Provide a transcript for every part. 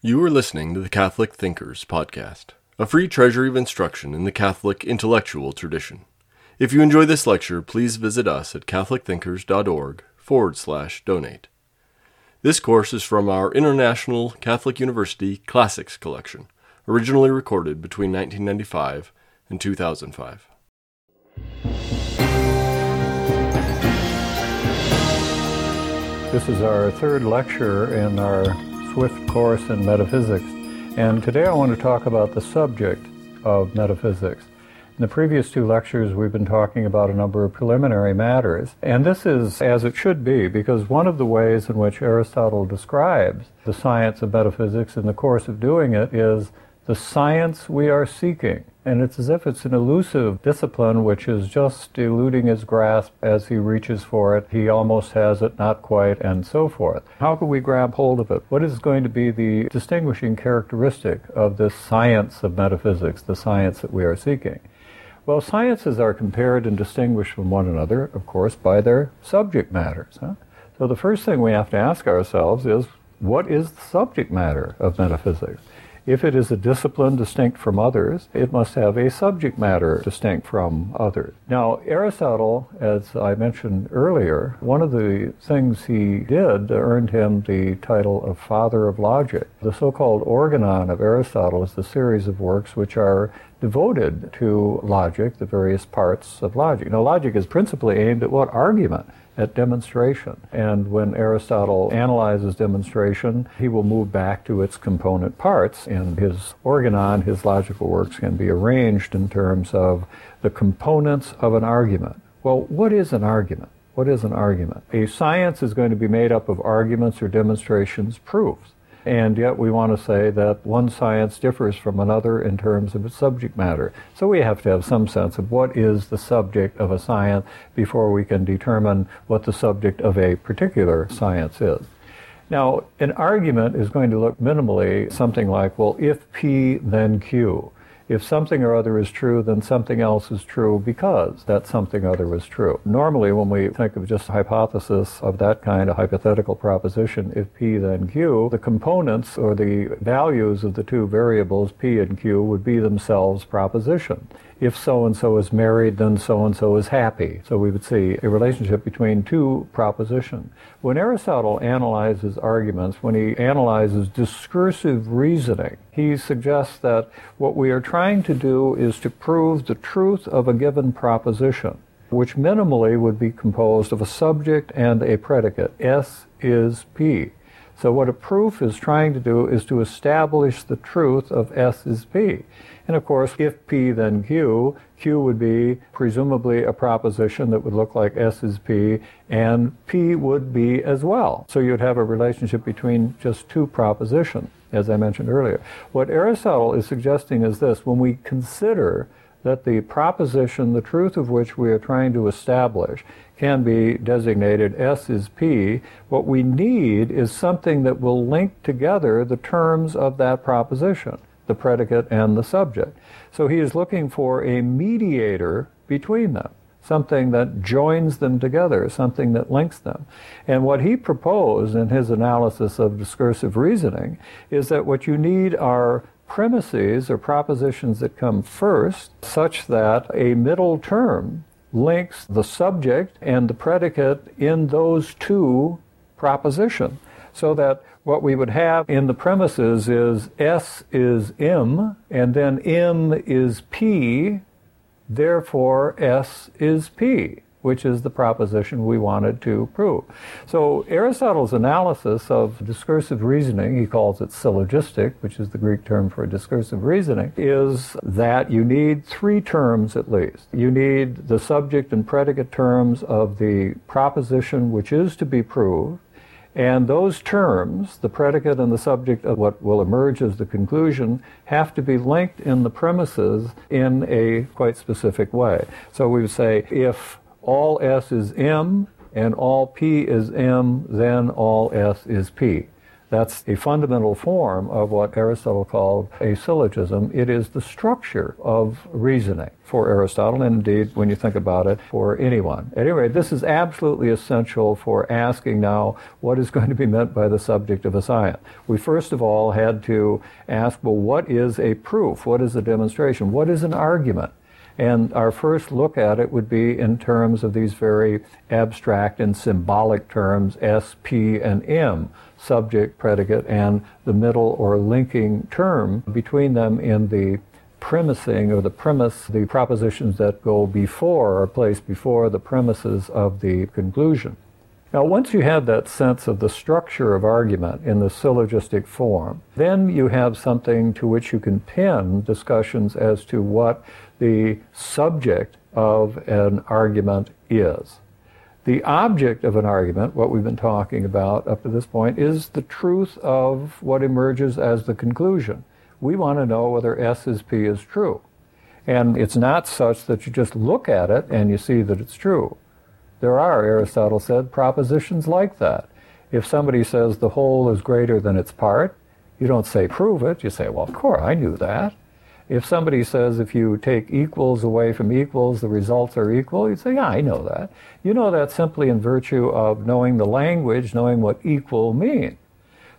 You are listening to the Catholic Thinkers Podcast, a free treasury of instruction in the Catholic intellectual tradition. If you enjoy this lecture, please visit us at catholicthinkers.org forward slash donate. This course is from our International Catholic University Classics Collection, originally recorded between 1995 and 2005. This is our third lecture in our Swift course in metaphysics. And today I want to talk about the subject of metaphysics. In the previous two lectures, we've been talking about a number of preliminary matters. And this is as it should be, because one of the ways in which Aristotle describes the science of metaphysics in the course of doing it is the science we are seeking. And it's as if it's an elusive discipline which is just eluding his grasp as he reaches for it. He almost has it, not quite, and so forth. How can we grab hold of it? What is going to be the distinguishing characteristic of this science of metaphysics, the science that we are seeking? Well, sciences are compared and distinguished from one another, of course, by their subject matters. Huh? So the first thing we have to ask ourselves is what is the subject matter of metaphysics? If it is a discipline distinct from others, it must have a subject matter distinct from others. Now, Aristotle, as I mentioned earlier, one of the things he did earned him the title of father of logic. The so called organon of Aristotle is the series of works which are devoted to logic, the various parts of logic. Now, logic is principally aimed at what? Argument at demonstration. And when Aristotle analyzes demonstration, he will move back to its component parts. And his organon, his logical works, can be arranged in terms of the components of an argument. Well, what is an argument? What is an argument? A science is going to be made up of arguments or demonstrations, proofs and yet we want to say that one science differs from another in terms of its subject matter. So we have to have some sense of what is the subject of a science before we can determine what the subject of a particular science is. Now, an argument is going to look minimally something like, well, if P, then Q if something or other is true, then something else is true because that something other was true. Normally, when we think of just a hypothesis of that kind, a hypothetical proposition, if P then Q, the components or the values of the two variables P and Q would be themselves proposition if so and so is married, then so and so is happy. So we would see a relationship between two propositions. When Aristotle analyzes arguments, when he analyzes discursive reasoning, he suggests that what we are trying to do is to prove the truth of a given proposition, which minimally would be composed of a subject and a predicate. S is P. So what a proof is trying to do is to establish the truth of S is P. And of course, if P then Q, Q would be presumably a proposition that would look like S is P, and P would be as well. So you'd have a relationship between just two propositions, as I mentioned earlier. What Aristotle is suggesting is this when we consider that the proposition, the truth of which we are trying to establish, can be designated S is P, what we need is something that will link together the terms of that proposition the predicate and the subject. So he is looking for a mediator between them, something that joins them together, something that links them. And what he proposed in his analysis of discursive reasoning is that what you need are premises or propositions that come first, such that a middle term links the subject and the predicate in those two propositions so that what we would have in the premises is S is M, and then M is P, therefore S is P, which is the proposition we wanted to prove. So Aristotle's analysis of discursive reasoning, he calls it syllogistic, which is the Greek term for discursive reasoning, is that you need three terms at least. You need the subject and predicate terms of the proposition which is to be proved, and those terms, the predicate and the subject of what will emerge as the conclusion, have to be linked in the premises in a quite specific way. So we would say if all S is M and all P is M, then all S is P. That's a fundamental form of what Aristotle called a syllogism. It is the structure of reasoning for Aristotle, and indeed, when you think about it, for anyone. Anyway, this is absolutely essential for asking now what is going to be meant by the subject of a science. We first of all had to ask, well, what is a proof? What is a demonstration? What is an argument? And our first look at it would be in terms of these very abstract and symbolic terms S, P, and M subject, predicate, and the middle or linking term between them in the premising or the premise, the propositions that go before or placed before the premises of the conclusion. Now, once you have that sense of the structure of argument in the syllogistic form, then you have something to which you can pin discussions as to what the subject of an argument is. The object of an argument, what we've been talking about up to this point, is the truth of what emerges as the conclusion. We want to know whether S is P is true. And it's not such that you just look at it and you see that it's true. There are, Aristotle said, propositions like that. If somebody says the whole is greater than its part, you don't say prove it. You say, well, of course, I knew that. If somebody says if you take equals away from equals, the results are equal, you'd say, yeah, I know that. You know that simply in virtue of knowing the language, knowing what equal means.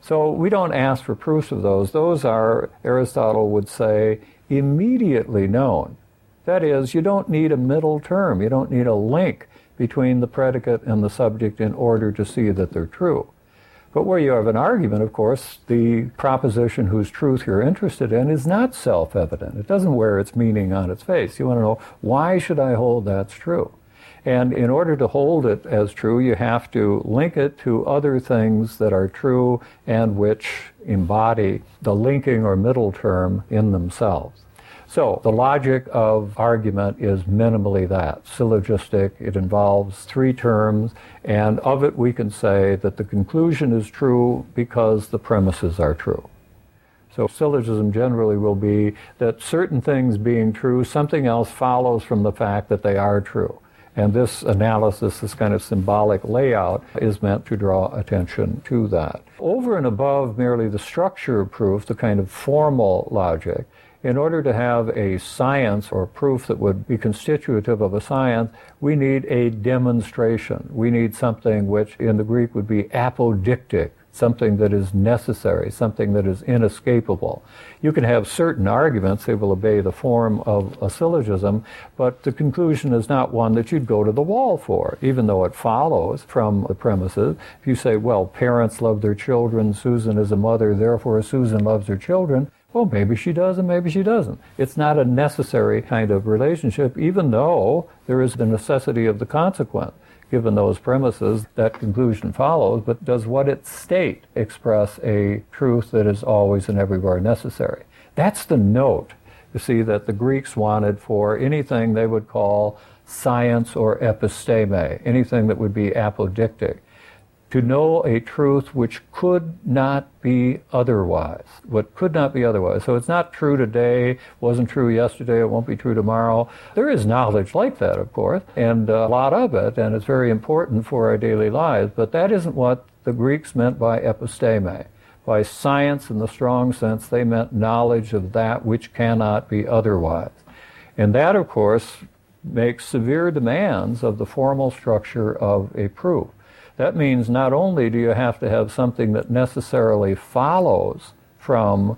So we don't ask for proofs of those. Those are, Aristotle would say, immediately known. That is, you don't need a middle term. You don't need a link between the predicate and the subject in order to see that they're true. But where you have an argument, of course, the proposition whose truth you're interested in is not self-evident. It doesn't wear its meaning on its face. You want to know, why should I hold that's true? And in order to hold it as true, you have to link it to other things that are true and which embody the linking or middle term in themselves. So the logic of argument is minimally that syllogistic. It involves three terms, and of it we can say that the conclusion is true because the premises are true. So syllogism generally will be that certain things being true, something else follows from the fact that they are true. And this analysis, this kind of symbolic layout, is meant to draw attention to that. Over and above merely the structure of proof, the kind of formal logic, in order to have a science or proof that would be constitutive of a science, we need a demonstration. We need something which in the Greek would be apodictic, something that is necessary, something that is inescapable. You can have certain arguments, they will obey the form of a syllogism, but the conclusion is not one that you'd go to the wall for, even though it follows from the premises. If you say, well, parents love their children, Susan is a mother, therefore Susan loves her children, well, maybe she does and maybe she doesn't. It's not a necessary kind of relationship, even though there is the necessity of the consequence. Given those premises, that conclusion follows, but does what it state express a truth that is always and everywhere necessary? That's the note, you see, that the Greeks wanted for anything they would call science or episteme, anything that would be apodictic to know a truth which could not be otherwise. What could not be otherwise. So it's not true today, wasn't true yesterday, it won't be true tomorrow. There is knowledge like that, of course, and a lot of it, and it's very important for our daily lives, but that isn't what the Greeks meant by episteme. By science in the strong sense, they meant knowledge of that which cannot be otherwise. And that, of course, makes severe demands of the formal structure of a proof. That means not only do you have to have something that necessarily follows from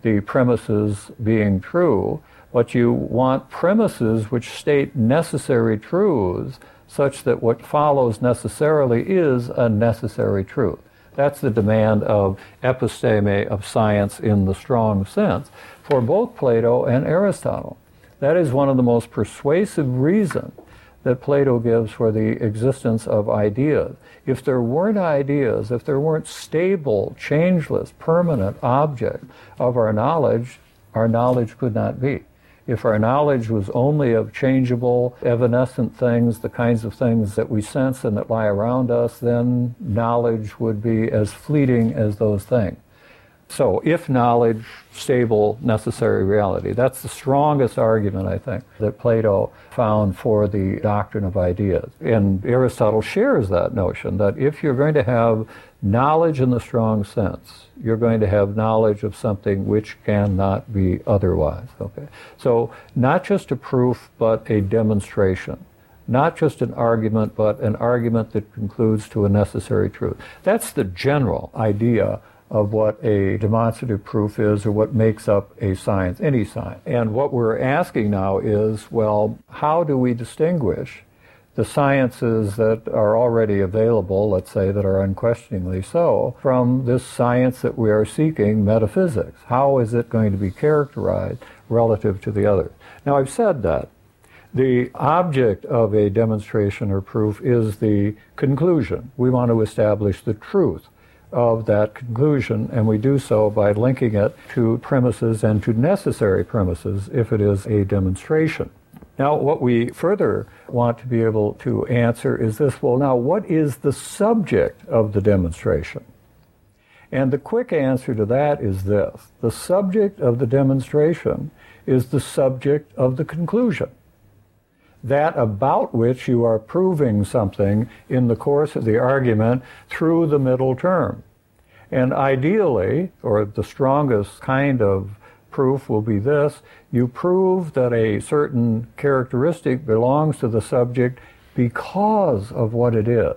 the premises being true, but you want premises which state necessary truths such that what follows necessarily is a necessary truth. That's the demand of episteme, of science in the strong sense, for both Plato and Aristotle. That is one of the most persuasive reasons that Plato gives for the existence of ideas. If there weren't ideas, if there weren't stable, changeless, permanent objects of our knowledge, our knowledge could not be. If our knowledge was only of changeable, evanescent things, the kinds of things that we sense and that lie around us, then knowledge would be as fleeting as those things. So, if knowledge, stable, necessary reality. That's the strongest argument, I think, that Plato found for the doctrine of ideas. And Aristotle shares that notion that if you're going to have knowledge in the strong sense, you're going to have knowledge of something which cannot be otherwise. Okay? So, not just a proof, but a demonstration not just an argument, but an argument that concludes to a necessary truth. That's the general idea of what a demonstrative proof is or what makes up a science, any science. And what we're asking now is, well, how do we distinguish the sciences that are already available, let's say, that are unquestioningly so, from this science that we are seeking, metaphysics? How is it going to be characterized relative to the others? Now, I've said that. The object of a demonstration or proof is the conclusion. We want to establish the truth of that conclusion, and we do so by linking it to premises and to necessary premises if it is a demonstration. Now, what we further want to be able to answer is this well, now, what is the subject of the demonstration? And the quick answer to that is this the subject of the demonstration is the subject of the conclusion that about which you are proving something in the course of the argument through the middle term. And ideally, or the strongest kind of proof will be this you prove that a certain characteristic belongs to the subject because of what it is.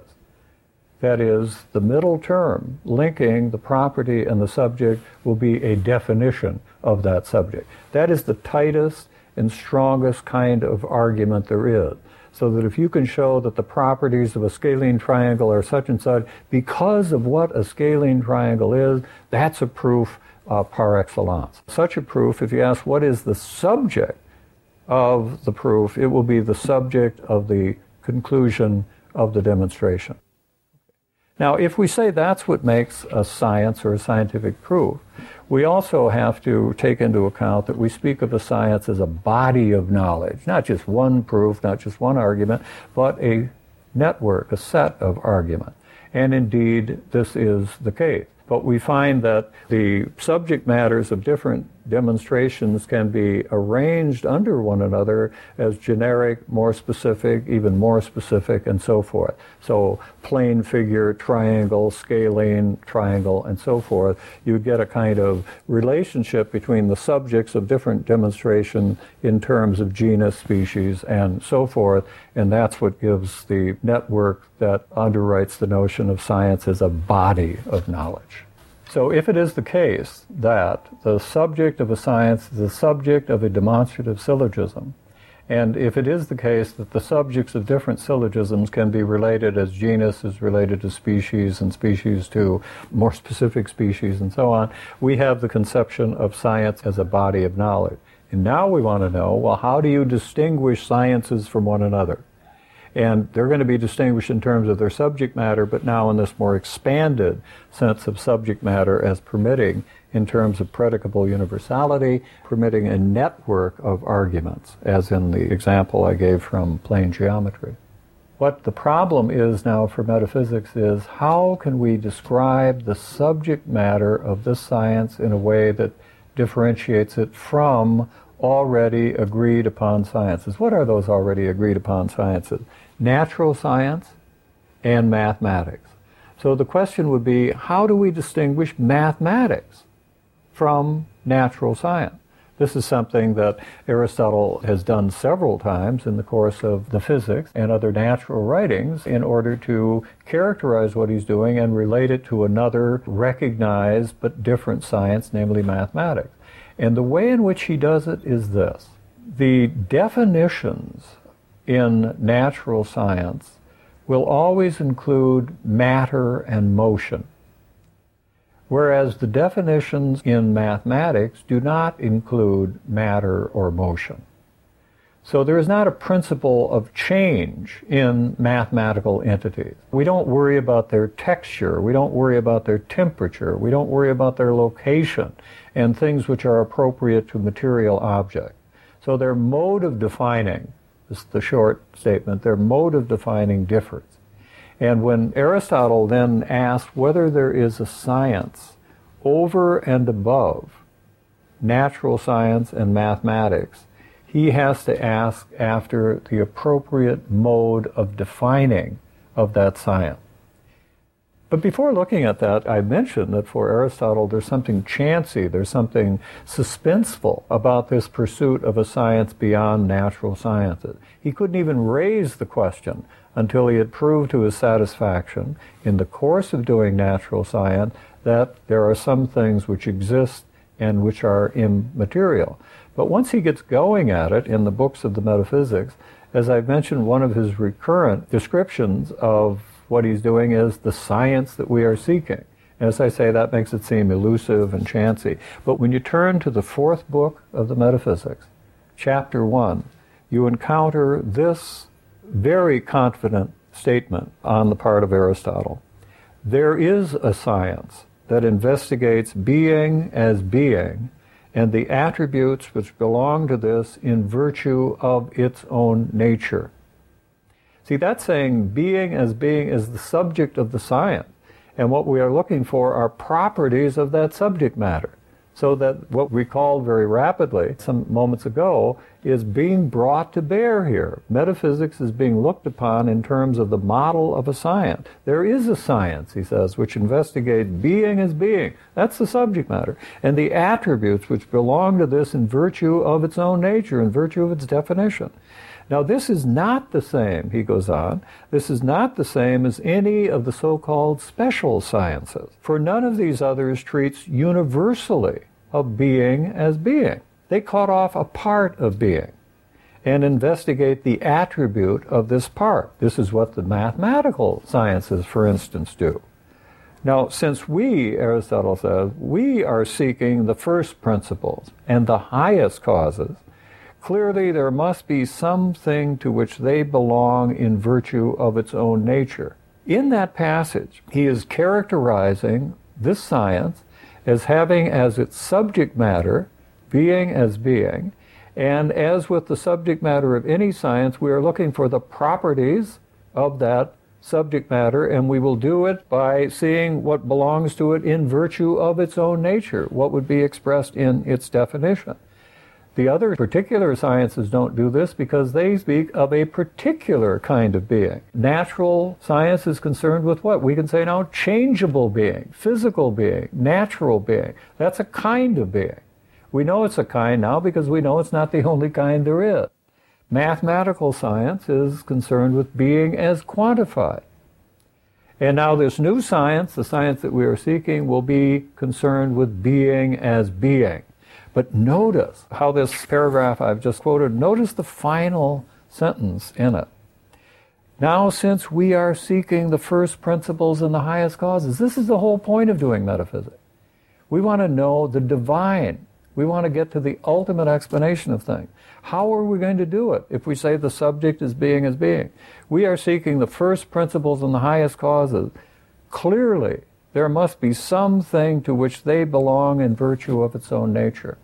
That is, the middle term linking the property and the subject will be a definition of that subject. That is the tightest and strongest kind of argument there is. So that if you can show that the properties of a scalene triangle are such and such because of what a scalene triangle is, that's a proof uh, par excellence. Such a proof, if you ask what is the subject of the proof, it will be the subject of the conclusion of the demonstration. Now, if we say that's what makes a science or a scientific proof, we also have to take into account that we speak of a science as a body of knowledge, not just one proof, not just one argument, but a network, a set of argument. And indeed, this is the case. But we find that the subject matters of different demonstrations can be arranged under one another as generic, more specific, even more specific, and so forth. So plane figure, triangle, scalene, triangle, and so forth. You get a kind of relationship between the subjects of different demonstrations in terms of genus, species, and so forth. And that's what gives the network that underwrites the notion of science as a body of knowledge. So, if it is the case that the subject of a science is the subject of a demonstrative syllogism, and if it is the case that the subjects of different syllogisms can be related as genus is related to species and species to more specific species and so on, we have the conception of science as a body of knowledge. And now we want to know well, how do you distinguish sciences from one another? And they're going to be distinguished in terms of their subject matter, but now in this more expanded sense of subject matter as permitting, in terms of predicable universality, permitting a network of arguments, as in the example I gave from plane geometry. What the problem is now for metaphysics is how can we describe the subject matter of this science in a way that differentiates it from already agreed upon sciences? What are those already agreed upon sciences? Natural science and mathematics. So the question would be how do we distinguish mathematics from natural science? This is something that Aristotle has done several times in the course of the physics and other natural writings in order to characterize what he's doing and relate it to another recognized but different science, namely mathematics. And the way in which he does it is this the definitions in natural science will always include matter and motion, whereas the definitions in mathematics do not include matter or motion. So there is not a principle of change in mathematical entities. We don't worry about their texture, we don't worry about their temperature, we don't worry about their location and things which are appropriate to material objects. So their mode of defining is the short statement. Their mode of defining differs. And when Aristotle then asked whether there is a science over and above natural science and mathematics, he has to ask after the appropriate mode of defining of that science. But before looking at that, I mentioned that for Aristotle, there's something chancy, there's something suspenseful about this pursuit of a science beyond natural sciences. He couldn't even raise the question until he had proved to his satisfaction, in the course of doing natural science, that there are some things which exist and which are immaterial. But once he gets going at it in the books of the metaphysics, as I've mentioned, one of his recurrent descriptions of what he's doing is the science that we are seeking. As I say, that makes it seem elusive and chancy. But when you turn to the fourth book of the Metaphysics, chapter 1, you encounter this very confident statement on the part of Aristotle. There is a science that investigates being as being and the attributes which belong to this in virtue of its own nature. See, that's saying being as being is the subject of the science. And what we are looking for are properties of that subject matter. So that what we called very rapidly some moments ago is being brought to bear here. Metaphysics is being looked upon in terms of the model of a science. There is a science, he says, which investigates being as being. That's the subject matter. And the attributes which belong to this in virtue of its own nature, in virtue of its definition. Now, this is not the same, he goes on, this is not the same as any of the so called special sciences, for none of these others treats universally of being as being. They cut off a part of being and investigate the attribute of this part. This is what the mathematical sciences, for instance, do. Now, since we, Aristotle says, we are seeking the first principles and the highest causes, Clearly, there must be something to which they belong in virtue of its own nature. In that passage, he is characterizing this science as having as its subject matter being as being, and as with the subject matter of any science, we are looking for the properties of that subject matter, and we will do it by seeing what belongs to it in virtue of its own nature, what would be expressed in its definition. The other particular sciences don't do this because they speak of a particular kind of being. Natural science is concerned with what? We can say now changeable being, physical being, natural being. That's a kind of being. We know it's a kind now because we know it's not the only kind there is. Mathematical science is concerned with being as quantified. And now, this new science, the science that we are seeking, will be concerned with being as being. But notice how this paragraph I've just quoted, notice the final sentence in it. Now, since we are seeking the first principles and the highest causes, this is the whole point of doing metaphysics. We want to know the divine. We want to get to the ultimate explanation of things. How are we going to do it if we say the subject is being as being? We are seeking the first principles and the highest causes. Clearly, there must be something to which they belong in virtue of its own nature.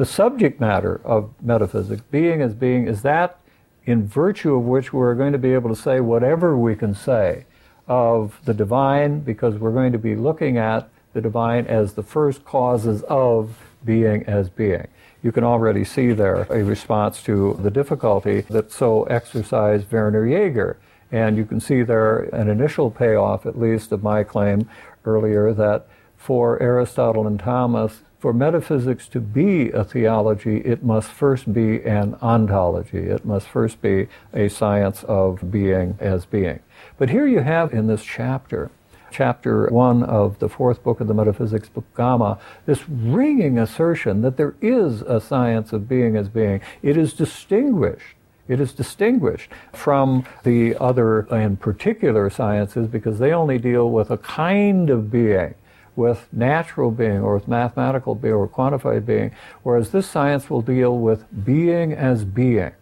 The subject matter of metaphysics, being as being, is that in virtue of which we're going to be able to say whatever we can say of the divine, because we're going to be looking at the divine as the first causes of being as being. You can already see there a response to the difficulty that so exercised Werner Jaeger. And you can see there an initial payoff, at least, of my claim earlier that for Aristotle and Thomas, for metaphysics to be a theology, it must first be an ontology. It must first be a science of being as being. But here you have in this chapter, chapter one of the fourth book of the Metaphysics, Book Gamma, this ringing assertion that there is a science of being as being. It is distinguished. It is distinguished from the other and particular sciences because they only deal with a kind of being with natural being or with mathematical being or quantified being, whereas this science will deal with being as being.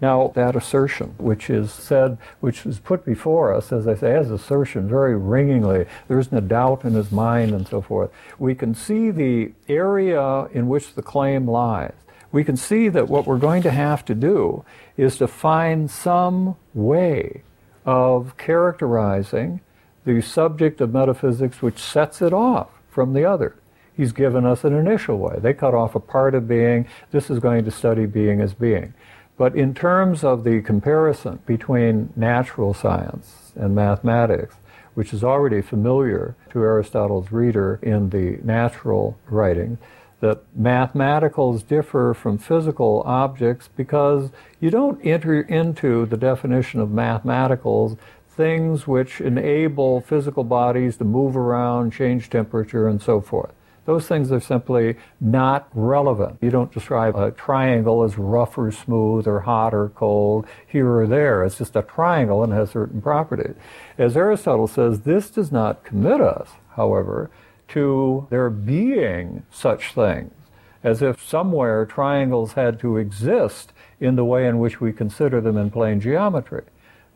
Now, that assertion, which is said, which is put before us, as I say, as assertion very ringingly, there isn't a doubt in his mind and so forth. We can see the area in which the claim lies. We can see that what we're going to have to do is to find some way of characterizing the subject of metaphysics which sets it off from the other. He's given us an initial way. They cut off a part of being. This is going to study being as being. But in terms of the comparison between natural science and mathematics, which is already familiar to Aristotle's reader in the natural writing, that mathematicals differ from physical objects because you don't enter into the definition of mathematicals things which enable physical bodies to move around, change temperature, and so forth. Those things are simply not relevant. You don't describe a triangle as rough or smooth or hot or cold here or there. It's just a triangle and has certain properties. As Aristotle says, this does not commit us, however, to there being such things, as if somewhere triangles had to exist in the way in which we consider them in plane geometry.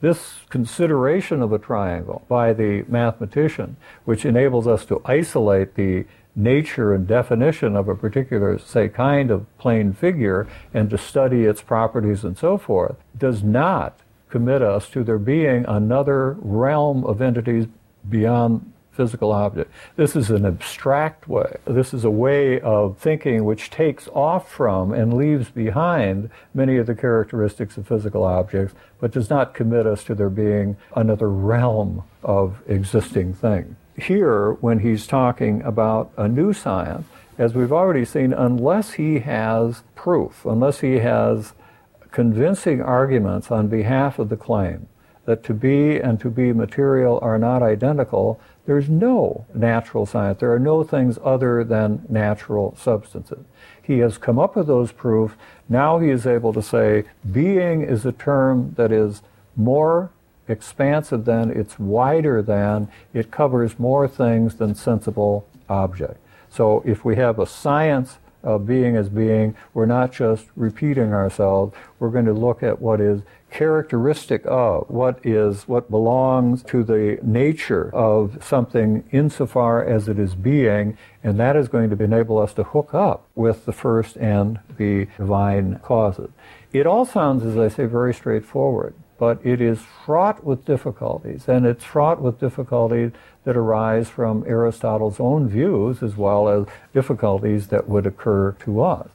This consideration of a triangle by the mathematician, which enables us to isolate the nature and definition of a particular, say, kind of plane figure and to study its properties and so forth, does not commit us to there being another realm of entities beyond physical object. This is an abstract way. This is a way of thinking which takes off from and leaves behind many of the characteristics of physical objects, but does not commit us to there being another realm of existing things here, when he's talking about a new science, as we've already seen, unless he has proof, unless he has convincing arguments on behalf of the claim that to be and to be material are not identical, there's no natural science. There are no things other than natural substances. He has come up with those proofs. Now he is able to say being is a term that is more expansive than, it's wider than, it covers more things than sensible object. So if we have a science of being as being, we're not just repeating ourselves, we're going to look at what is characteristic of, what is, what belongs to the nature of something insofar as it is being, and that is going to enable us to hook up with the first and the divine causes. It all sounds, as I say, very straightforward but it is fraught with difficulties, and it's fraught with difficulties that arise from Aristotle's own views as well as difficulties that would occur to us.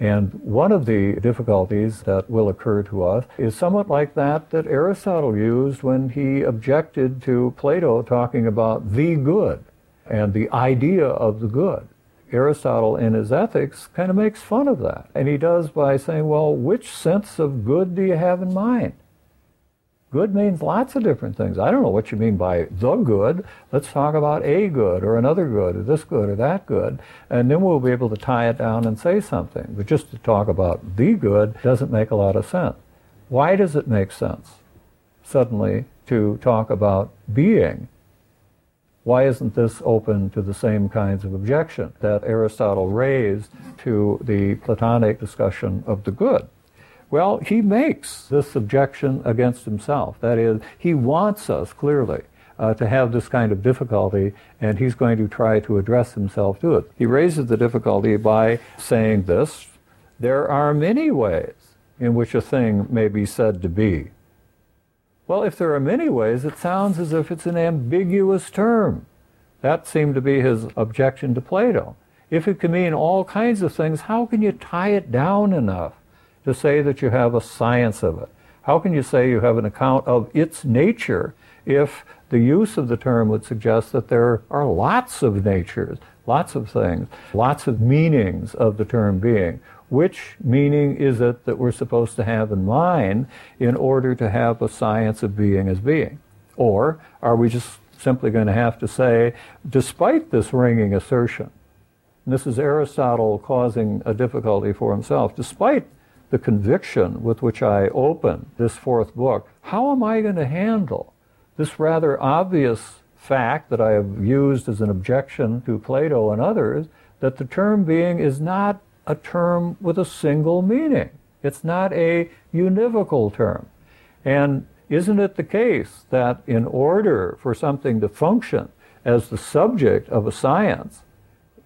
And one of the difficulties that will occur to us is somewhat like that that Aristotle used when he objected to Plato talking about the good and the idea of the good. Aristotle, in his ethics, kind of makes fun of that. And he does by saying, well, which sense of good do you have in mind? Good means lots of different things. I don't know what you mean by the good. Let's talk about a good or another good or this good or that good. And then we'll be able to tie it down and say something. But just to talk about the good doesn't make a lot of sense. Why does it make sense suddenly to talk about being? Why isn't this open to the same kinds of objection that Aristotle raised to the Platonic discussion of the good? Well, he makes this objection against himself. That is, he wants us clearly uh, to have this kind of difficulty, and he's going to try to address himself to it. He raises the difficulty by saying this there are many ways in which a thing may be said to be. Well, if there are many ways, it sounds as if it's an ambiguous term. That seemed to be his objection to Plato. If it can mean all kinds of things, how can you tie it down enough to say that you have a science of it? How can you say you have an account of its nature if the use of the term would suggest that there are lots of natures, lots of things, lots of meanings of the term being? Which meaning is it that we're supposed to have in mind in order to have a science of being as being? Or are we just simply going to have to say, despite this ringing assertion, this is Aristotle causing a difficulty for himself, despite the conviction with which I open this fourth book, how am I going to handle this rather obvious fact that I have used as an objection to Plato and others that the term being is not a term with a single meaning. It's not a univocal term. And isn't it the case that in order for something to function as the subject of a science,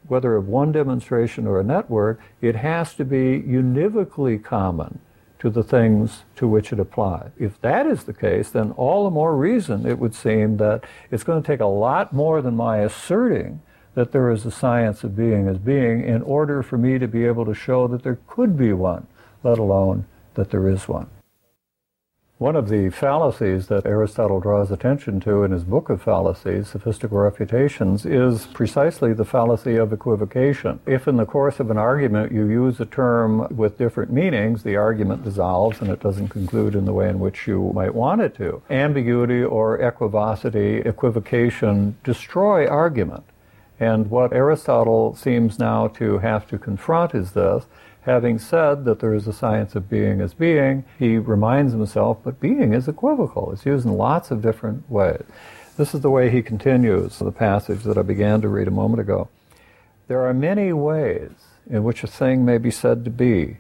whether of one demonstration or a network, it has to be univocally common to the things to which it applies. If that is the case, then all the more reason it would seem that it's going to take a lot more than my asserting that there is a science of being as being in order for me to be able to show that there could be one, let alone that there is one. One of the fallacies that Aristotle draws attention to in his book of fallacies, Sophistical Refutations, is precisely the fallacy of equivocation. If in the course of an argument you use a term with different meanings, the argument dissolves and it doesn't conclude in the way in which you might want it to. Ambiguity or equivocity, equivocation destroy argument. And what Aristotle seems now to have to confront is this Having said that there is a science of being as being, he reminds himself, but being is equivocal. It's used in lots of different ways. This is the way he continues the passage that I began to read a moment ago. There are many ways in which a thing may be said to be,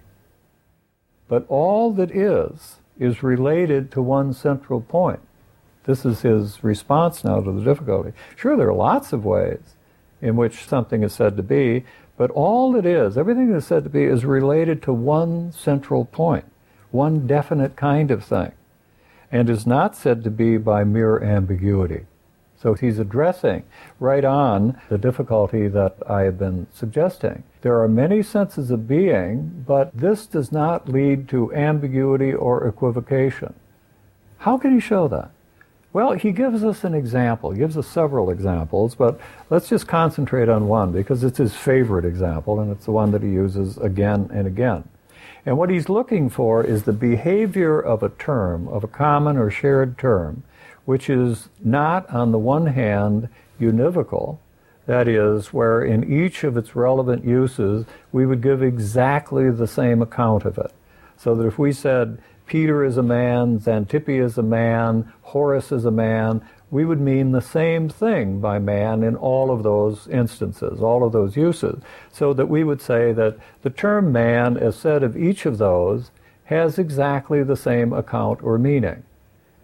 but all that is is related to one central point. This is his response now to the difficulty. Sure, there are lots of ways in which something is said to be, but all it is, everything that's said to be, is related to one central point, one definite kind of thing, and is not said to be by mere ambiguity. So he's addressing right on the difficulty that I have been suggesting. There are many senses of being, but this does not lead to ambiguity or equivocation. How can he show that? Well, he gives us an example. He gives us several examples, but let's just concentrate on one because it's his favorite example and it's the one that he uses again and again. And what he's looking for is the behavior of a term, of a common or shared term, which is not, on the one hand, univocal, that is, where in each of its relevant uses we would give exactly the same account of it. So that if we said Peter is a man, Xantippe is a man, Horace is a man, we would mean the same thing by man in all of those instances, all of those uses. So that we would say that the term man, as said of each of those, has exactly the same account or meaning.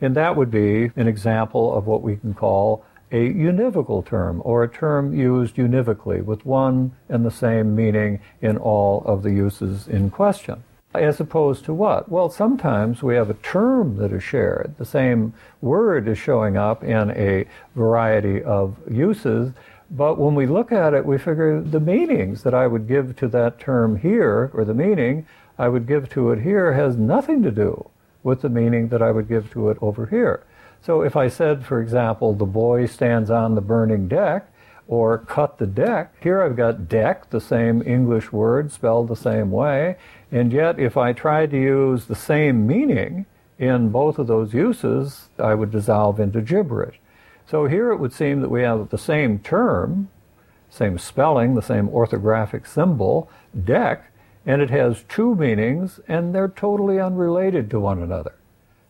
And that would be an example of what we can call a univocal term, or a term used univocally with one and the same meaning in all of the uses in question. As opposed to what? Well, sometimes we have a term that is shared. The same word is showing up in a variety of uses, but when we look at it, we figure the meanings that I would give to that term here, or the meaning I would give to it here, has nothing to do with the meaning that I would give to it over here. So if I said, for example, the boy stands on the burning deck, or cut the deck. Here I've got deck, the same English word spelled the same way, and yet if I tried to use the same meaning in both of those uses, I would dissolve into gibberish. So here it would seem that we have the same term, same spelling, the same orthographic symbol, deck, and it has two meanings, and they're totally unrelated to one another.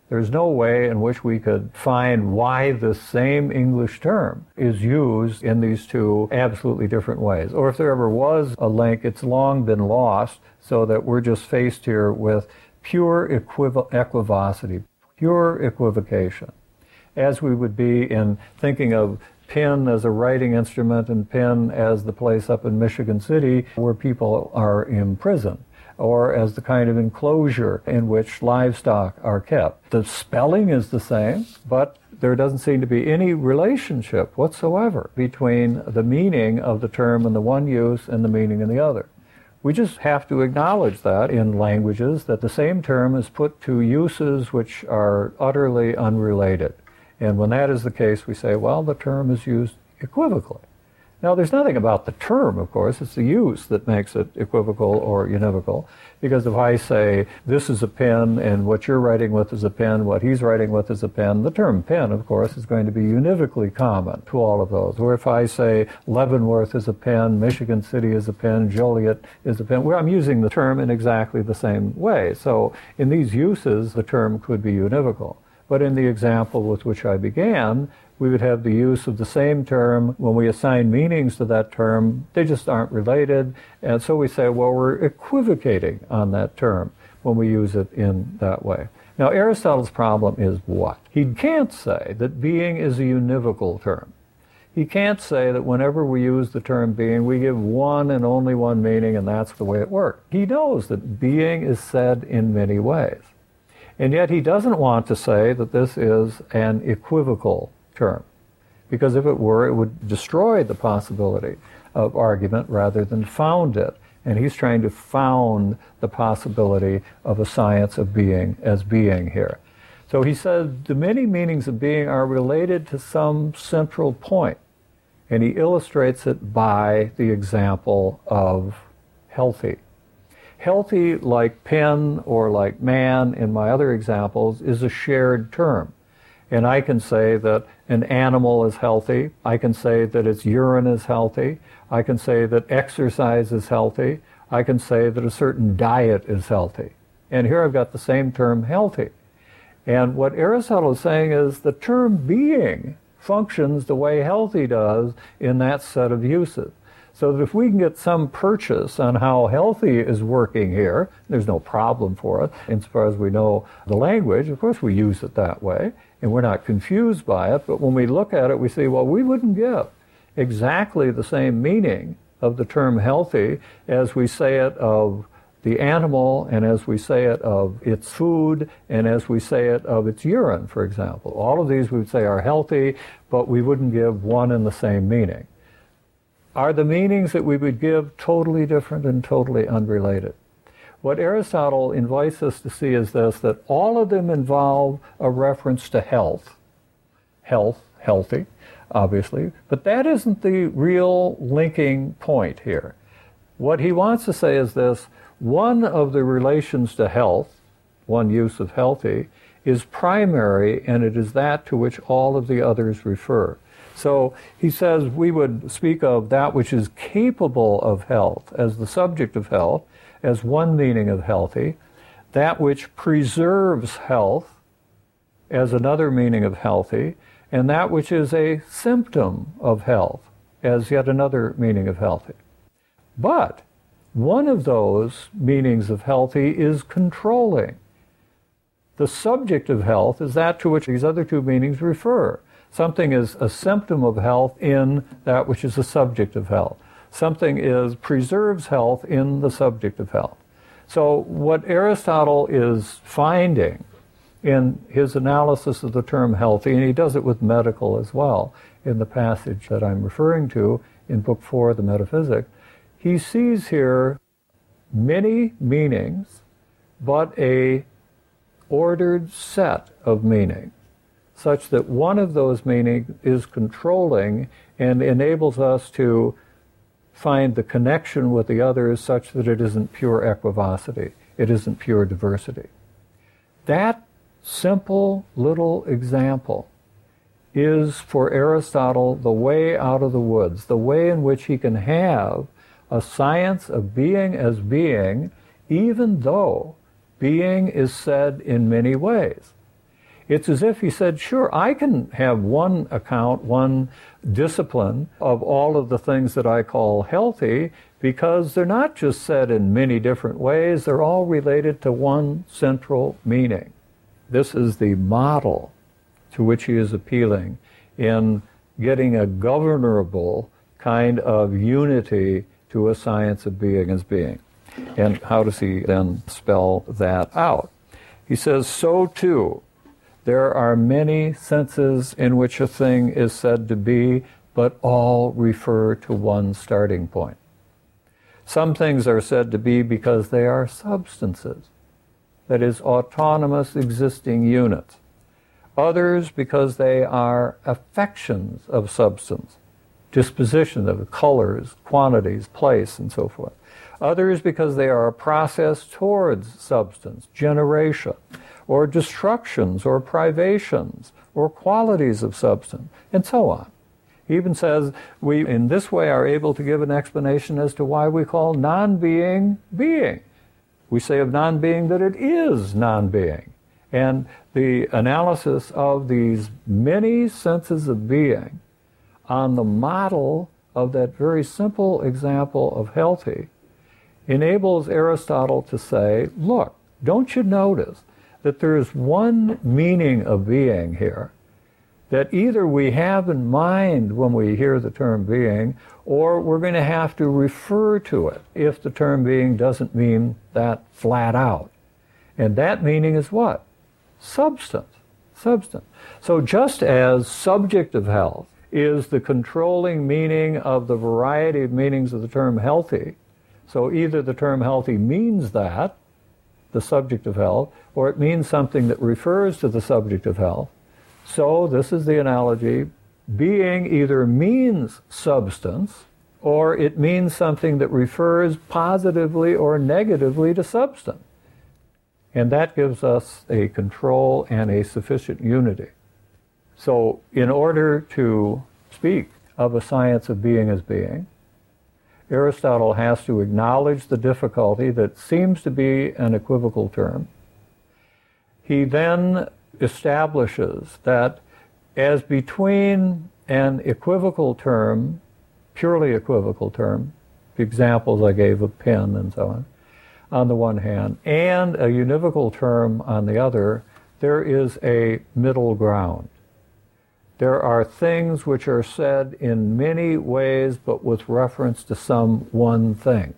There's no way in which we could find why the same English term is used in these two absolutely different ways. Or if there ever was a link, it's long been lost, so that we're just faced here with pure equiv- equivocity, pure equivocation, as we would be in thinking of pen as a writing instrument and pen as the place up in Michigan City where people are imprisoned or as the kind of enclosure in which livestock are kept. The spelling is the same, but there doesn't seem to be any relationship whatsoever between the meaning of the term in the one use and the meaning in the other. We just have to acknowledge that in languages that the same term is put to uses which are utterly unrelated. And when that is the case, we say, well, the term is used equivocally. Now, there's nothing about the term, of course, it's the use that makes it equivocal or univocal. Because if I say, this is a pen, and what you're writing with is a pen, what he's writing with is a pen, the term pen, of course, is going to be univocally common to all of those. Or if I say, Leavenworth is a pen, Michigan City is a pen, Joliet is a pen, well, I'm using the term in exactly the same way. So in these uses, the term could be univocal. But in the example with which I began, we would have the use of the same term. When we assign meanings to that term, they just aren't related. And so we say, well, we're equivocating on that term when we use it in that way. Now, Aristotle's problem is what? He can't say that being is a univocal term. He can't say that whenever we use the term being, we give one and only one meaning, and that's the way it works. He knows that being is said in many ways. And yet he doesn't want to say that this is an equivocal term. because if it were, it would destroy the possibility of argument rather than found it. And he's trying to found the possibility of a science of being as being here. So he says the many meanings of being are related to some central. And he illustrates it by the example of healthy. Healthy, like pen or like man in my other examples, is a shared term. And I can say that an animal is healthy. I can say that its urine is healthy. I can say that exercise is healthy. I can say that a certain diet is healthy. And here I've got the same term healthy. And what Aristotle is saying is the term being functions the way healthy does in that set of uses. So that if we can get some purchase on how healthy is working here, there's no problem for us. Insofar as we know the language, of course we use it that way, and we're not confused by it. But when we look at it, we see, well, we wouldn't give exactly the same meaning of the term healthy as we say it of the animal and as we say it of its food and as we say it of its urine, for example. All of these we would say are healthy, but we wouldn't give one and the same meaning are the meanings that we would give totally different and totally unrelated. What Aristotle invites us to see is this that all of them involve a reference to health. Health, healthy, obviously, but that isn't the real linking point here. What he wants to say is this one of the relations to health, one use of healthy, is primary, and it is that to which all of the others refer. So he says we would speak of that which is capable of health as the subject of health, as one meaning of healthy, that which preserves health as another meaning of healthy, and that which is a symptom of health as yet another meaning of healthy. But one of those meanings of healthy is controlling. The subject of health is that to which these other two meanings refer. Something is a symptom of health in that which is a subject of health. Something is preserves health in the subject of health. So what Aristotle is finding in his analysis of the term healthy, and he does it with medical as well in the passage that I'm referring to in Book 4, The Metaphysic, he sees here many meanings, but a ordered set of meaning such that one of those meanings is controlling and enables us to find the connection with the others such that it isn't pure equivocity, it isn't pure diversity. That simple little example is for Aristotle the way out of the woods, the way in which he can have a science of being as being, even though being is said in many ways. It's as if he said, sure, I can have one account, one discipline of all of the things that I call healthy because they're not just said in many different ways, they're all related to one central meaning. This is the model to which he is appealing in getting a governable kind of unity to a science of being as being. And how does he then spell that out? He says, so too, there are many senses in which a thing is said to be, but all refer to one starting point. Some things are said to be because they are substances, that is, autonomous existing units. Others because they are affections of substance, disposition of colors, quantities, place, and so forth. Others because they are a process towards substance, generation or destructions or privations or qualities of substance, and so on. He even says we, in this way, are able to give an explanation as to why we call non being being. We say of non being that it is non being. And the analysis of these many senses of being on the model of that very simple example of healthy enables Aristotle to say, look, don't you notice that there is one meaning of being here that either we have in mind when we hear the term being, or we're going to have to refer to it if the term being doesn't mean that flat out. And that meaning is what? Substance. Substance. So just as subject of health is the controlling meaning of the variety of meanings of the term healthy. So either the term healthy means that, the subject of health, or it means something that refers to the subject of health. So this is the analogy. Being either means substance, or it means something that refers positively or negatively to substance. And that gives us a control and a sufficient unity. So, in order to speak of a science of being as being, Aristotle has to acknowledge the difficulty that seems to be an equivocal term. He then establishes that as between an equivocal term, purely equivocal term, the examples I gave of pen and so on, on the one hand, and a univocal term on the other, there is a middle ground. There are things which are said in many ways, but with reference to some one thing.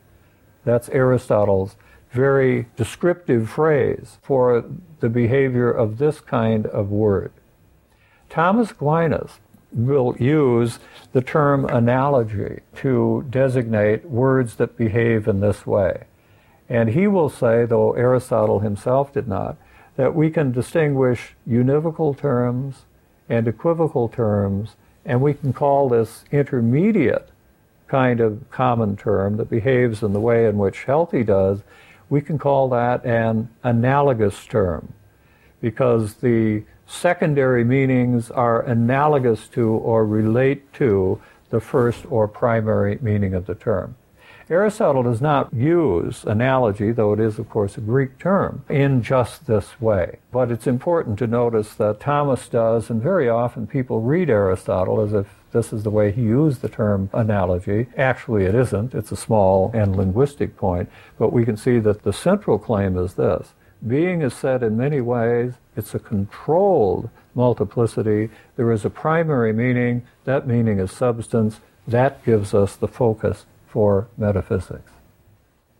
That's Aristotle's very descriptive phrase for the behavior of this kind of word. Thomas Aquinas will use the term analogy to designate words that behave in this way. And he will say, though Aristotle himself did not, that we can distinguish univocal terms and equivocal terms, and we can call this intermediate kind of common term that behaves in the way in which healthy does, we can call that an analogous term because the secondary meanings are analogous to or relate to the first or primary meaning of the term. Aristotle does not use analogy, though it is, of course, a Greek term, in just this way. But it's important to notice that Thomas does, and very often people read Aristotle as if this is the way he used the term analogy. Actually, it isn't. It's a small and linguistic point. But we can see that the central claim is this being is said in many ways, it's a controlled multiplicity. There is a primary meaning, that meaning is substance. That gives us the focus for metaphysics.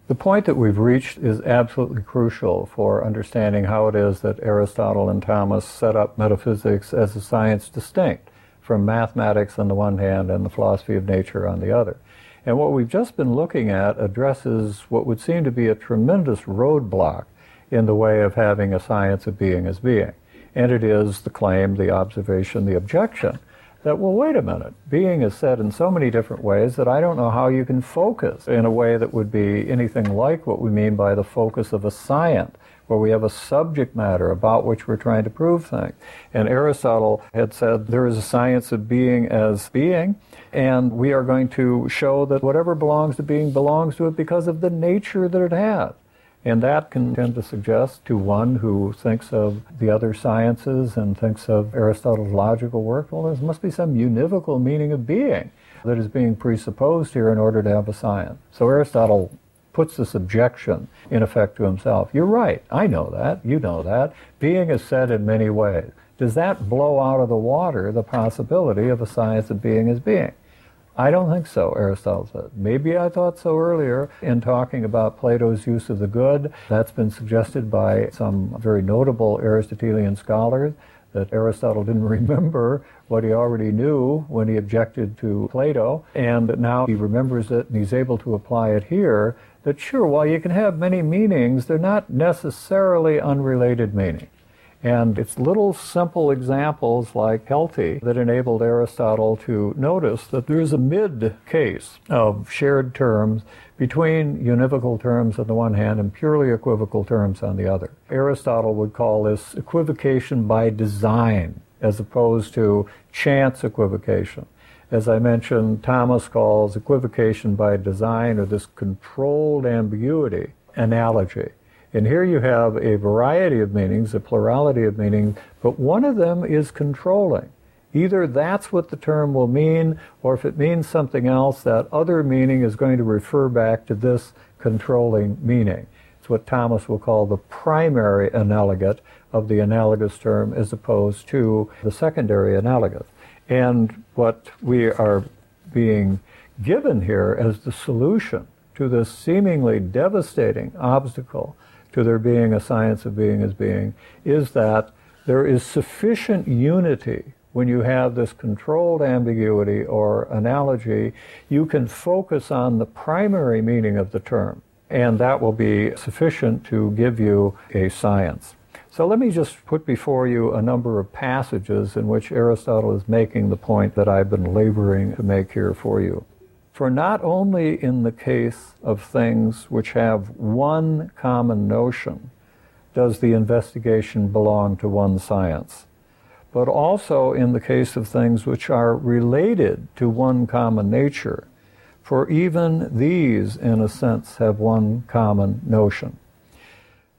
The point that we've reached is absolutely crucial for understanding how it is that Aristotle and Thomas set up metaphysics as a science distinct from mathematics on the one hand and the philosophy of nature on the other. And what we've just been looking at addresses what would seem to be a tremendous roadblock in the way of having a science of being as being. And it is the claim, the observation, the objection that, well, wait a minute, being is said in so many different ways that I don't know how you can focus in a way that would be anything like what we mean by the focus of a science, where we have a subject matter about which we're trying to prove things. And Aristotle had said there is a science of being as being, and we are going to show that whatever belongs to being belongs to it because of the nature that it has. And that can tend to suggest to one who thinks of the other sciences and thinks of Aristotle's logical work, well, there must be some univocal meaning of being that is being presupposed here in order to have a science. So Aristotle puts this objection in effect to himself. You're right. I know that. You know that. Being is said in many ways. Does that blow out of the water the possibility of a science of being as being? I don't think so, Aristotle said. Maybe I thought so earlier in talking about Plato's use of the good. That's been suggested by some very notable Aristotelian scholars that Aristotle didn't remember what he already knew when he objected to Plato, and now he remembers it and he's able to apply it here. That sure, while you can have many meanings, they're not necessarily unrelated meanings. And it's little simple examples like healthy that enabled Aristotle to notice that there's a mid case of shared terms between univocal terms on the one hand and purely equivocal terms on the other. Aristotle would call this equivocation by design as opposed to chance equivocation. As I mentioned, Thomas calls equivocation by design or this controlled ambiguity analogy. And here you have a variety of meanings, a plurality of meanings, but one of them is controlling. Either that's what the term will mean, or if it means something else, that other meaning is going to refer back to this controlling meaning. It's what Thomas will call the primary analogate of the analogous term as opposed to the secondary analogate. And what we are being given here as the solution to this seemingly devastating obstacle to there being a science of being as being is that there is sufficient unity when you have this controlled ambiguity or analogy, you can focus on the primary meaning of the term, and that will be sufficient to give you a science. So let me just put before you a number of passages in which Aristotle is making the point that I've been laboring to make here for you. For not only in the case of things which have one common notion does the investigation belong to one science, but also in the case of things which are related to one common nature, for even these, in a sense, have one common notion.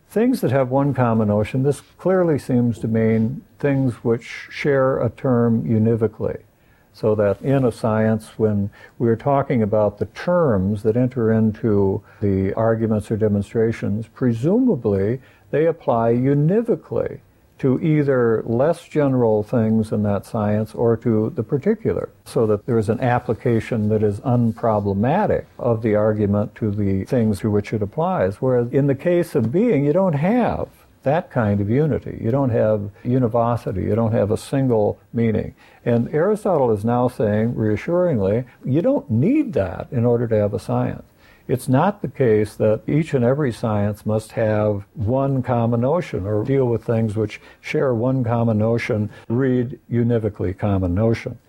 Things that have one common notion, this clearly seems to mean things which share a term univocally. So that in a science, when we're talking about the terms that enter into the arguments or demonstrations, presumably they apply univocally to either less general things in that science or to the particular, so that there is an application that is unproblematic of the argument to the things to which it applies. Whereas in the case of being, you don't have that kind of unity. You don't have univocity. You don't have a single meaning. And Aristotle is now saying, reassuringly, you don't need that in order to have a science. It's not the case that each and every science must have one common notion or deal with things which share one common notion, read univocally common notion.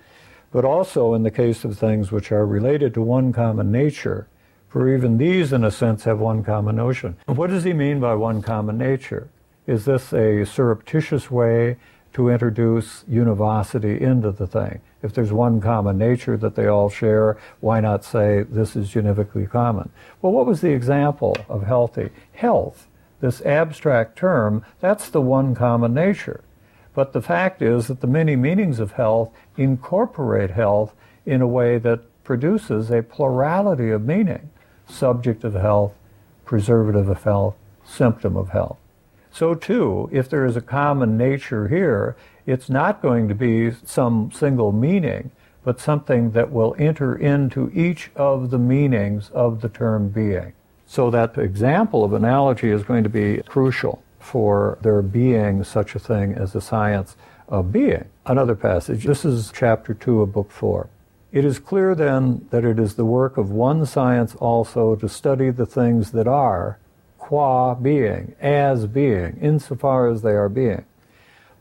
But also in the case of things which are related to one common nature, for even these, in a sense, have one common notion. What does he mean by one common nature? Is this a surreptitious way to introduce univocity into the thing. If there's one common nature that they all share, why not say this is univocally common? Well, what was the example of healthy? Health, this abstract term, that's the one common nature. But the fact is that the many meanings of health incorporate health in a way that produces a plurality of meaning subject of health, preservative of health, symptom of health. So, too, if there is a common nature here, it's not going to be some single meaning, but something that will enter into each of the meanings of the term being. So, that example of analogy is going to be crucial for there being such a thing as the science of being. Another passage. This is chapter 2 of book 4. It is clear then that it is the work of one science also to study the things that are qua being, as being, insofar as they are being.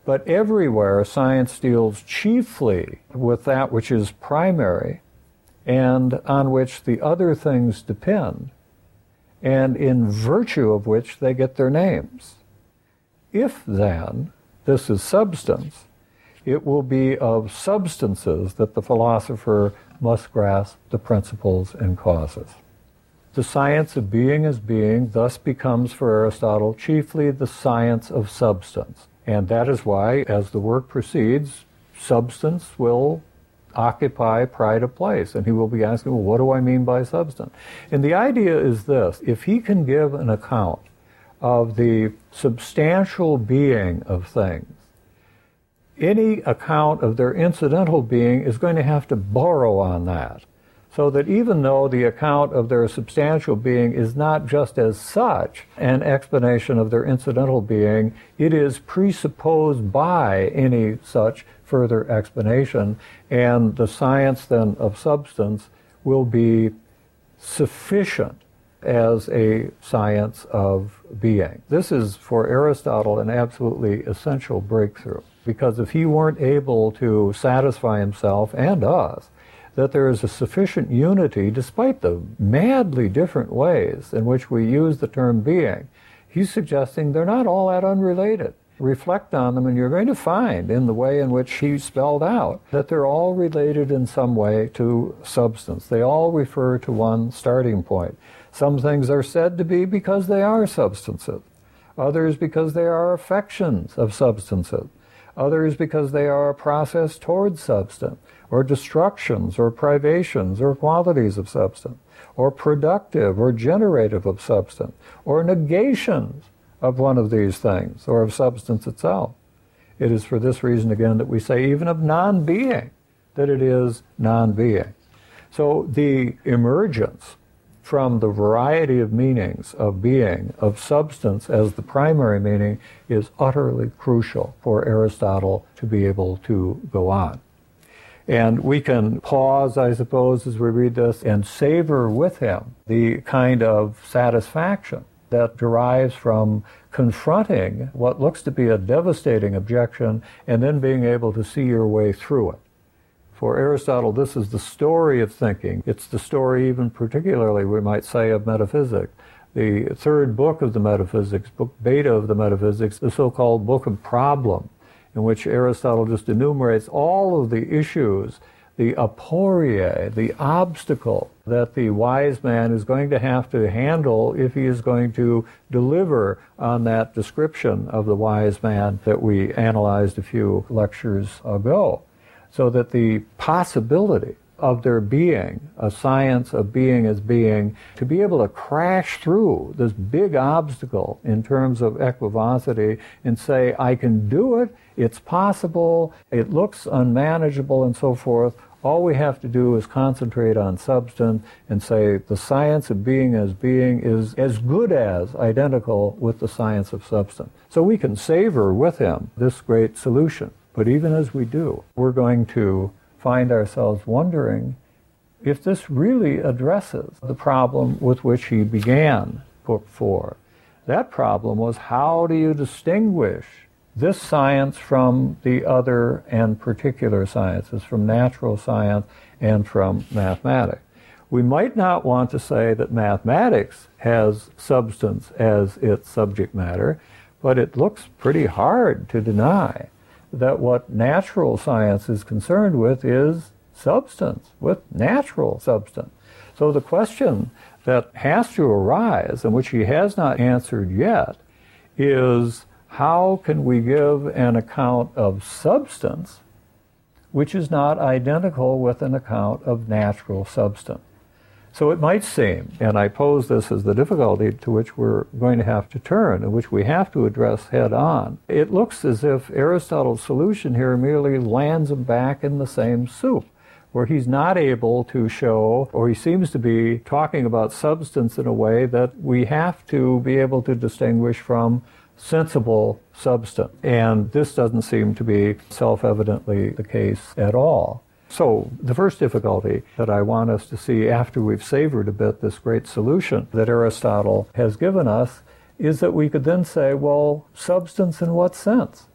But everywhere, science deals chiefly with that which is primary and on which the other things depend, and in virtue of which they get their names. If then this is substance, it will be of substances that the philosopher must grasp the principles and causes. The science of being as being thus becomes for Aristotle chiefly the science of substance. And that is why, as the work proceeds, substance will occupy pride of place. And he will be asking, well, what do I mean by substance? And the idea is this if he can give an account of the substantial being of things, any account of their incidental being is going to have to borrow on that. So that even though the account of their substantial being is not just as such an explanation of their incidental being, it is presupposed by any such further explanation, and the science then of substance will be sufficient as a science of being. This is for Aristotle an absolutely essential breakthrough because if he weren't able to satisfy himself and us that there is a sufficient unity despite the madly different ways in which we use the term being. He's suggesting they're not all that unrelated. Reflect on them, and you're going to find, in the way in which he spelled out, that they're all related in some way to substance. They all refer to one starting point. Some things are said to be because they are substances, others because they are affections of substances, others because they are a process towards substance or destructions or privations or qualities of substance, or productive or generative of substance, or negations of one of these things or of substance itself. It is for this reason, again, that we say even of non being, that it is non being. So the emergence from the variety of meanings of being, of substance as the primary meaning, is utterly crucial for Aristotle to be able to go on. And we can pause, I suppose, as we read this and savor with him the kind of satisfaction that derives from confronting what looks to be a devastating objection and then being able to see your way through it. For Aristotle, this is the story of thinking. It's the story, even particularly, we might say, of metaphysics. The third book of the metaphysics, book beta of the metaphysics, the so called book of problem, in which Aristotle just enumerates all of the issues, the aporia, the obstacle that the wise man is going to have to handle if he is going to deliver on that description of the wise man that we analyzed a few lectures ago. So that the possibility of there being a science of being as being to be able to crash through this big obstacle in terms of equivocity and say i can do it it's possible it looks unmanageable and so forth. All we have to do is concentrate on substance and say the science of being as being is as good as identical with the science of substance. So we can savor with him this great solution. But even as we do, we're going to find ourselves wondering if this really addresses the problem with which he began Book 4. That problem was how do you distinguish this science from the other and particular sciences, from natural science and from mathematics? We might not want to say that mathematics has substance as its subject matter, but it looks pretty hard to deny that what natural science is concerned with is substance, with natural substance. So the question that has to arise, and which he has not answered yet, is how can we give an account of substance which is not identical with an account of natural substance? So it might seem, and I pose this as the difficulty to which we're going to have to turn and which we have to address head on. It looks as if Aristotle's solution here merely lands him back in the same soup, where he's not able to show, or he seems to be talking about substance in a way that we have to be able to distinguish from sensible substance. And this doesn't seem to be self evidently the case at all. So, the first difficulty that I want us to see after we've savored a bit this great solution that Aristotle has given us is that we could then say, well, substance in what sense?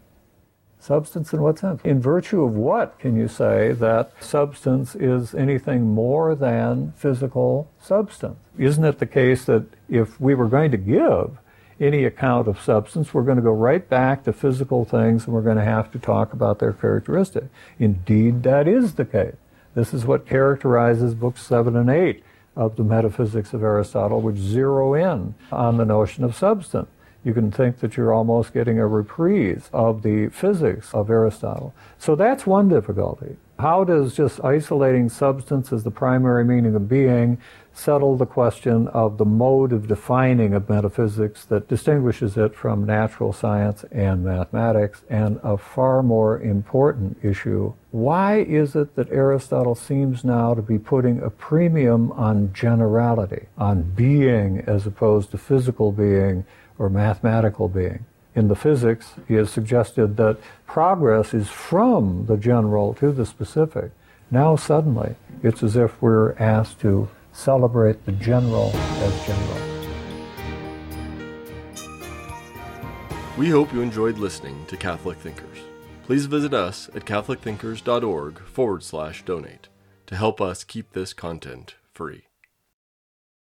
Substance in what sense? In virtue of what can you say that substance is anything more than physical substance? Isn't it the case that if we were going to give any account of substance, we're going to go right back to physical things and we're going to have to talk about their characteristic. Indeed, that is the case. This is what characterizes books 7 and 8 of the Metaphysics of Aristotle, which zero in on the notion of substance. You can think that you're almost getting a reprise of the physics of Aristotle. So that's one difficulty. How does just isolating substance as the primary meaning of being settle the question of the mode of defining of metaphysics that distinguishes it from natural science and mathematics, and a far more important issue. Why is it that Aristotle seems now to be putting a premium on generality, on being as opposed to physical being or mathematical being? In the physics, he has suggested that progress is from the general to the specific. Now, suddenly, it's as if we're asked to celebrate the general as general. We hope you enjoyed listening to Catholic Thinkers. Please visit us at catholicthinkers.org forward slash donate to help us keep this content free.